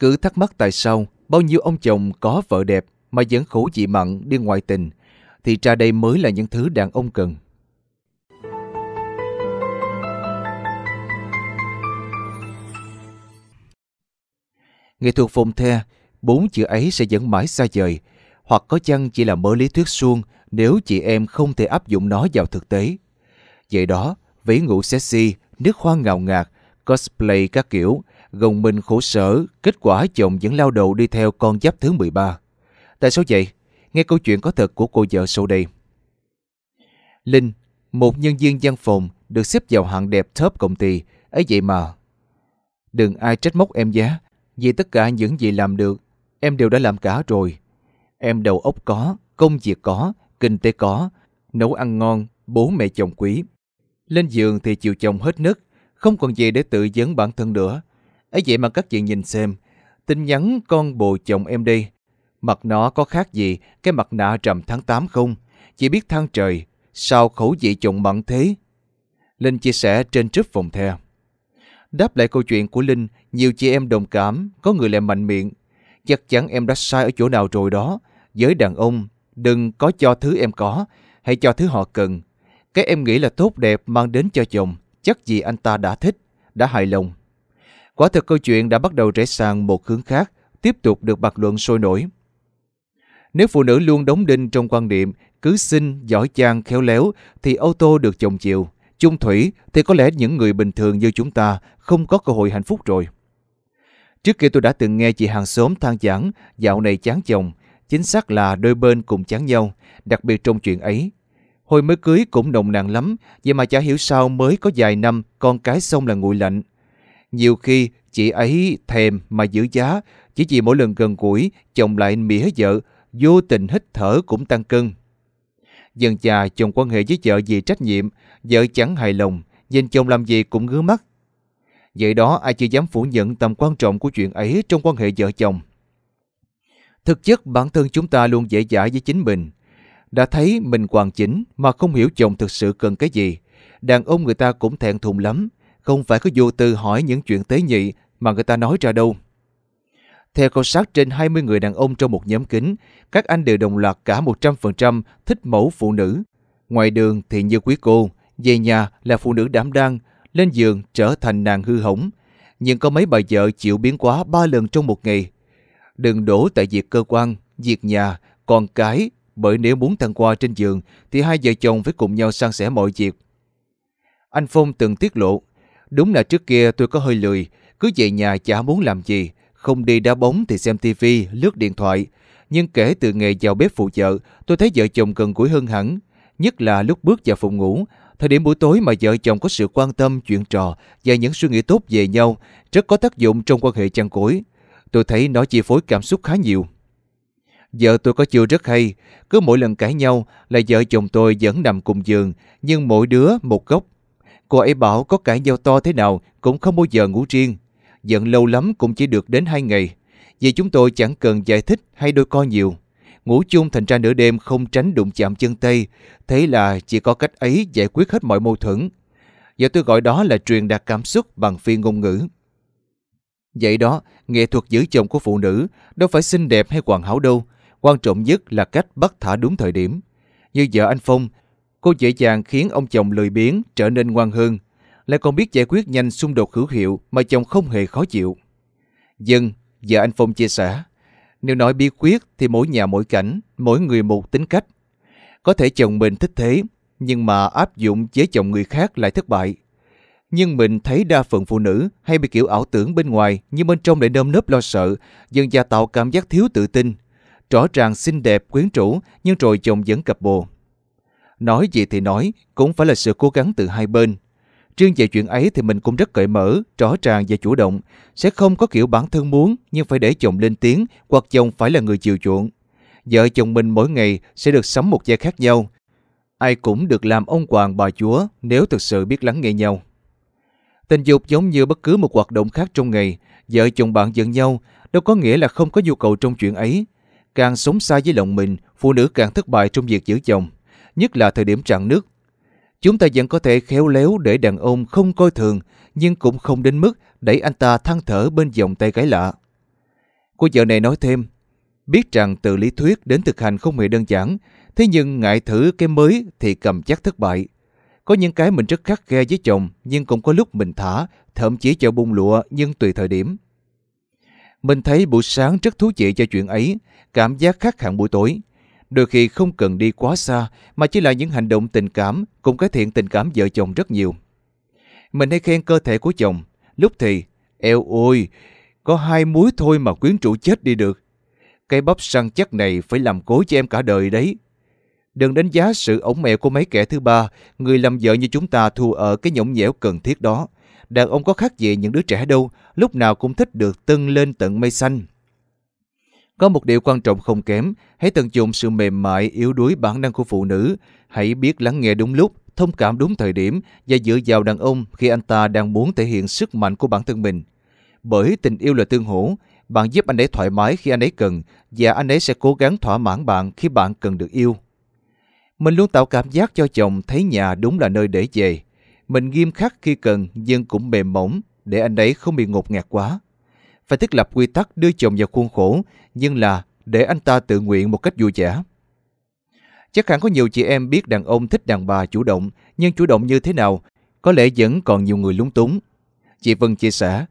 Cứ thắc mắc tại sao bao nhiêu ông chồng có vợ đẹp mà vẫn khổ dị mặn đi ngoại tình, thì ra đây mới là những thứ đàn ông cần. Nghệ thuật phồn the, bốn chữ ấy sẽ vẫn mãi xa vời, hoặc có chăng chỉ là mớ lý thuyết suông nếu chị em không thể áp dụng nó vào thực tế. Vậy đó, vĩ ngủ sexy, nước hoa ngào ngạt, cosplay các kiểu, gồng mình khổ sở, kết quả chồng vẫn lao đầu đi theo con giáp thứ 13. Tại sao vậy? Nghe câu chuyện có thật của cô vợ sau đây. Linh, một nhân viên văn phòng được xếp vào hạng đẹp top công ty, ấy vậy mà. Đừng ai trách móc em giá, vì tất cả những gì làm được, em đều đã làm cả rồi. Em đầu óc có, công việc có, kinh tế có, nấu ăn ngon, bố mẹ chồng quý. Lên giường thì chiều chồng hết nức, không còn gì để tự vấn bản thân nữa ấy vậy mà các chị nhìn xem, tin nhắn con bồ chồng em đi. Mặt nó có khác gì cái mặt nạ trầm tháng 8 không? Chỉ biết than trời, sao khẩu vị chồng mặn thế? Linh chia sẻ trên trước phòng the. Đáp lại câu chuyện của Linh, nhiều chị em đồng cảm, có người lại mạnh miệng. Chắc chắn em đã sai ở chỗ nào rồi đó. Với đàn ông, đừng có cho thứ em có, hãy cho thứ họ cần. Cái em nghĩ là tốt đẹp mang đến cho chồng, chắc gì anh ta đã thích, đã hài lòng. Quả thực câu chuyện đã bắt đầu rẽ sang một hướng khác, tiếp tục được bạc luận sôi nổi. Nếu phụ nữ luôn đóng đinh trong quan niệm cứ xinh, giỏi giang, khéo léo thì ô tô được chồng chiều. Chung thủy thì có lẽ những người bình thường như chúng ta không có cơ hội hạnh phúc rồi. Trước kia tôi đã từng nghe chị hàng xóm than giảng dạo này chán chồng, chính xác là đôi bên cùng chán nhau, đặc biệt trong chuyện ấy. Hồi mới cưới cũng nồng nàn lắm, vậy mà chả hiểu sao mới có vài năm con cái xong là nguội lạnh. Nhiều khi chị ấy thèm mà giữ giá, chỉ vì mỗi lần gần gũi chồng lại mỉa vợ, vô tình hít thở cũng tăng cân. Dần già chồng quan hệ với vợ vì trách nhiệm, vợ chẳng hài lòng, nhìn chồng làm gì cũng ngứa mắt. Vậy đó ai chưa dám phủ nhận tầm quan trọng của chuyện ấy trong quan hệ vợ chồng. Thực chất bản thân chúng ta luôn dễ dãi với chính mình. Đã thấy mình hoàn chỉnh mà không hiểu chồng thực sự cần cái gì. Đàn ông người ta cũng thẹn thùng lắm, không phải có vô tư hỏi những chuyện tế nhị mà người ta nói ra đâu. Theo khảo sát trên 20 người đàn ông trong một nhóm kính, các anh đều đồng loạt cả 100% thích mẫu phụ nữ. Ngoài đường thì như quý cô, về nhà là phụ nữ đảm đang, lên giường trở thành nàng hư hỏng. Nhưng có mấy bà vợ chịu biến quá ba lần trong một ngày. Đừng đổ tại việc cơ quan, việc nhà, con cái, bởi nếu muốn thăng qua trên giường thì hai vợ chồng phải cùng nhau san sẻ mọi việc. Anh Phong từng tiết lộ, đúng là trước kia tôi có hơi lười, cứ về nhà chả muốn làm gì, không đi đá bóng thì xem tivi, lướt điện thoại. Nhưng kể từ ngày vào bếp phụ vợ, tôi thấy vợ chồng gần gũi hơn hẳn. Nhất là lúc bước vào phòng ngủ, thời điểm buổi tối mà vợ chồng có sự quan tâm, chuyện trò và những suy nghĩ tốt về nhau rất có tác dụng trong quan hệ chăn cối. Tôi thấy nó chi phối cảm xúc khá nhiều. Vợ tôi có chiều rất hay, cứ mỗi lần cãi nhau là vợ chồng tôi vẫn nằm cùng giường, nhưng mỗi đứa một góc. Cô ấy bảo có cãi nhau to thế nào cũng không bao giờ ngủ riêng giận lâu lắm cũng chỉ được đến hai ngày. Vì chúng tôi chẳng cần giải thích hay đôi co nhiều. Ngủ chung thành ra nửa đêm không tránh đụng chạm chân tay. Thế là chỉ có cách ấy giải quyết hết mọi mâu thuẫn. Giờ tôi gọi đó là truyền đạt cảm xúc bằng phi ngôn ngữ. Vậy đó, nghệ thuật giữ chồng của phụ nữ đâu phải xinh đẹp hay hoàn hảo đâu. Quan trọng nhất là cách bắt thả đúng thời điểm. Như vợ anh Phong, cô dễ dàng khiến ông chồng lười biếng trở nên ngoan hơn lại còn biết giải quyết nhanh xung đột hữu hiệu mà chồng không hề khó chịu. Dân, vợ anh Phong chia sẻ, nếu nói bí quyết thì mỗi nhà mỗi cảnh, mỗi người một tính cách. Có thể chồng mình thích thế, nhưng mà áp dụng với chồng người khác lại thất bại. Nhưng mình thấy đa phần phụ nữ hay bị kiểu ảo tưởng bên ngoài nhưng bên trong lại nơm nớp lo sợ, dần dà tạo cảm giác thiếu tự tin. Rõ ràng xinh đẹp, quyến rũ nhưng rồi chồng vẫn cặp bồ. Nói gì thì nói, cũng phải là sự cố gắng từ hai bên, Riêng về chuyện ấy thì mình cũng rất cởi mở, rõ ràng và chủ động. Sẽ không có kiểu bản thân muốn nhưng phải để chồng lên tiếng hoặc chồng phải là người chiều chuộng. Vợ chồng mình mỗi ngày sẽ được sắm một vai khác nhau. Ai cũng được làm ông hoàng bà chúa nếu thực sự biết lắng nghe nhau. Tình dục giống như bất cứ một hoạt động khác trong ngày. Vợ chồng bạn giận nhau đâu có nghĩa là không có nhu cầu trong chuyện ấy. Càng sống xa với lòng mình, phụ nữ càng thất bại trong việc giữ chồng. Nhất là thời điểm trạng nước, Chúng ta vẫn có thể khéo léo để đàn ông không coi thường, nhưng cũng không đến mức đẩy anh ta than thở bên dòng tay gái lạ. Cô vợ này nói thêm, biết rằng từ lý thuyết đến thực hành không hề đơn giản, thế nhưng ngại thử cái mới thì cầm chắc thất bại. Có những cái mình rất khắc ghe với chồng, nhưng cũng có lúc mình thả, thậm chí cho bung lụa nhưng tùy thời điểm. Mình thấy buổi sáng rất thú vị cho chuyện ấy, cảm giác khác hẳn buổi tối. Đôi khi không cần đi quá xa, mà chỉ là những hành động tình cảm cũng cải thiện tình cảm vợ chồng rất nhiều. Mình hay khen cơ thể của chồng, lúc thì, eo ôi, có hai muối thôi mà quyến rũ chết đi được. Cái bắp săn chắc này phải làm cố cho em cả đời đấy. Đừng đánh giá sự ổng mèo của mấy kẻ thứ ba, người làm vợ như chúng ta thua ở cái nhõng nhẽo cần thiết đó. Đàn ông có khác gì những đứa trẻ đâu, lúc nào cũng thích được tưng lên tận mây xanh. Có một điều quan trọng không kém, hãy tận dụng sự mềm mại, yếu đuối bản năng của phụ nữ. Hãy biết lắng nghe đúng lúc, thông cảm đúng thời điểm và dựa vào đàn ông khi anh ta đang muốn thể hiện sức mạnh của bản thân mình. Bởi tình yêu là tương hỗ, bạn giúp anh ấy thoải mái khi anh ấy cần và anh ấy sẽ cố gắng thỏa mãn bạn khi bạn cần được yêu. Mình luôn tạo cảm giác cho chồng thấy nhà đúng là nơi để về. Mình nghiêm khắc khi cần nhưng cũng mềm mỏng để anh ấy không bị ngột ngạt quá. Phải thiết lập quy tắc đưa chồng vào khuôn khổ nhưng là để anh ta tự nguyện một cách vui vẻ. Chắc hẳn có nhiều chị em biết đàn ông thích đàn bà chủ động, nhưng chủ động như thế nào, có lẽ vẫn còn nhiều người lúng túng. Chị Vân chia sẻ,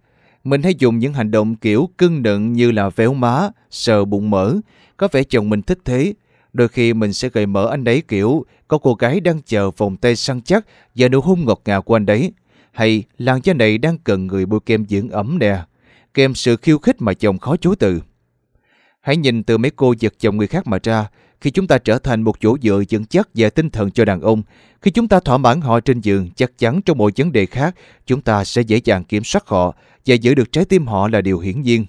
mình hay dùng những hành động kiểu cưng nựng như là véo má, sờ bụng mỡ, có vẻ chồng mình thích thế. Đôi khi mình sẽ gợi mở anh đấy kiểu có cô gái đang chờ vòng tay săn chắc và nụ hôn ngọt ngào của anh đấy. Hay làn da này đang cần người bôi kem dưỡng ấm nè, kèm sự khiêu khích mà chồng khó chối từ. Hãy nhìn từ mấy cô giật chồng người khác mà ra, khi chúng ta trở thành một chỗ dựa vững chắc về tinh thần cho đàn ông, khi chúng ta thỏa mãn họ trên giường, chắc chắn trong mọi vấn đề khác, chúng ta sẽ dễ dàng kiểm soát họ và giữ được trái tim họ là điều hiển nhiên.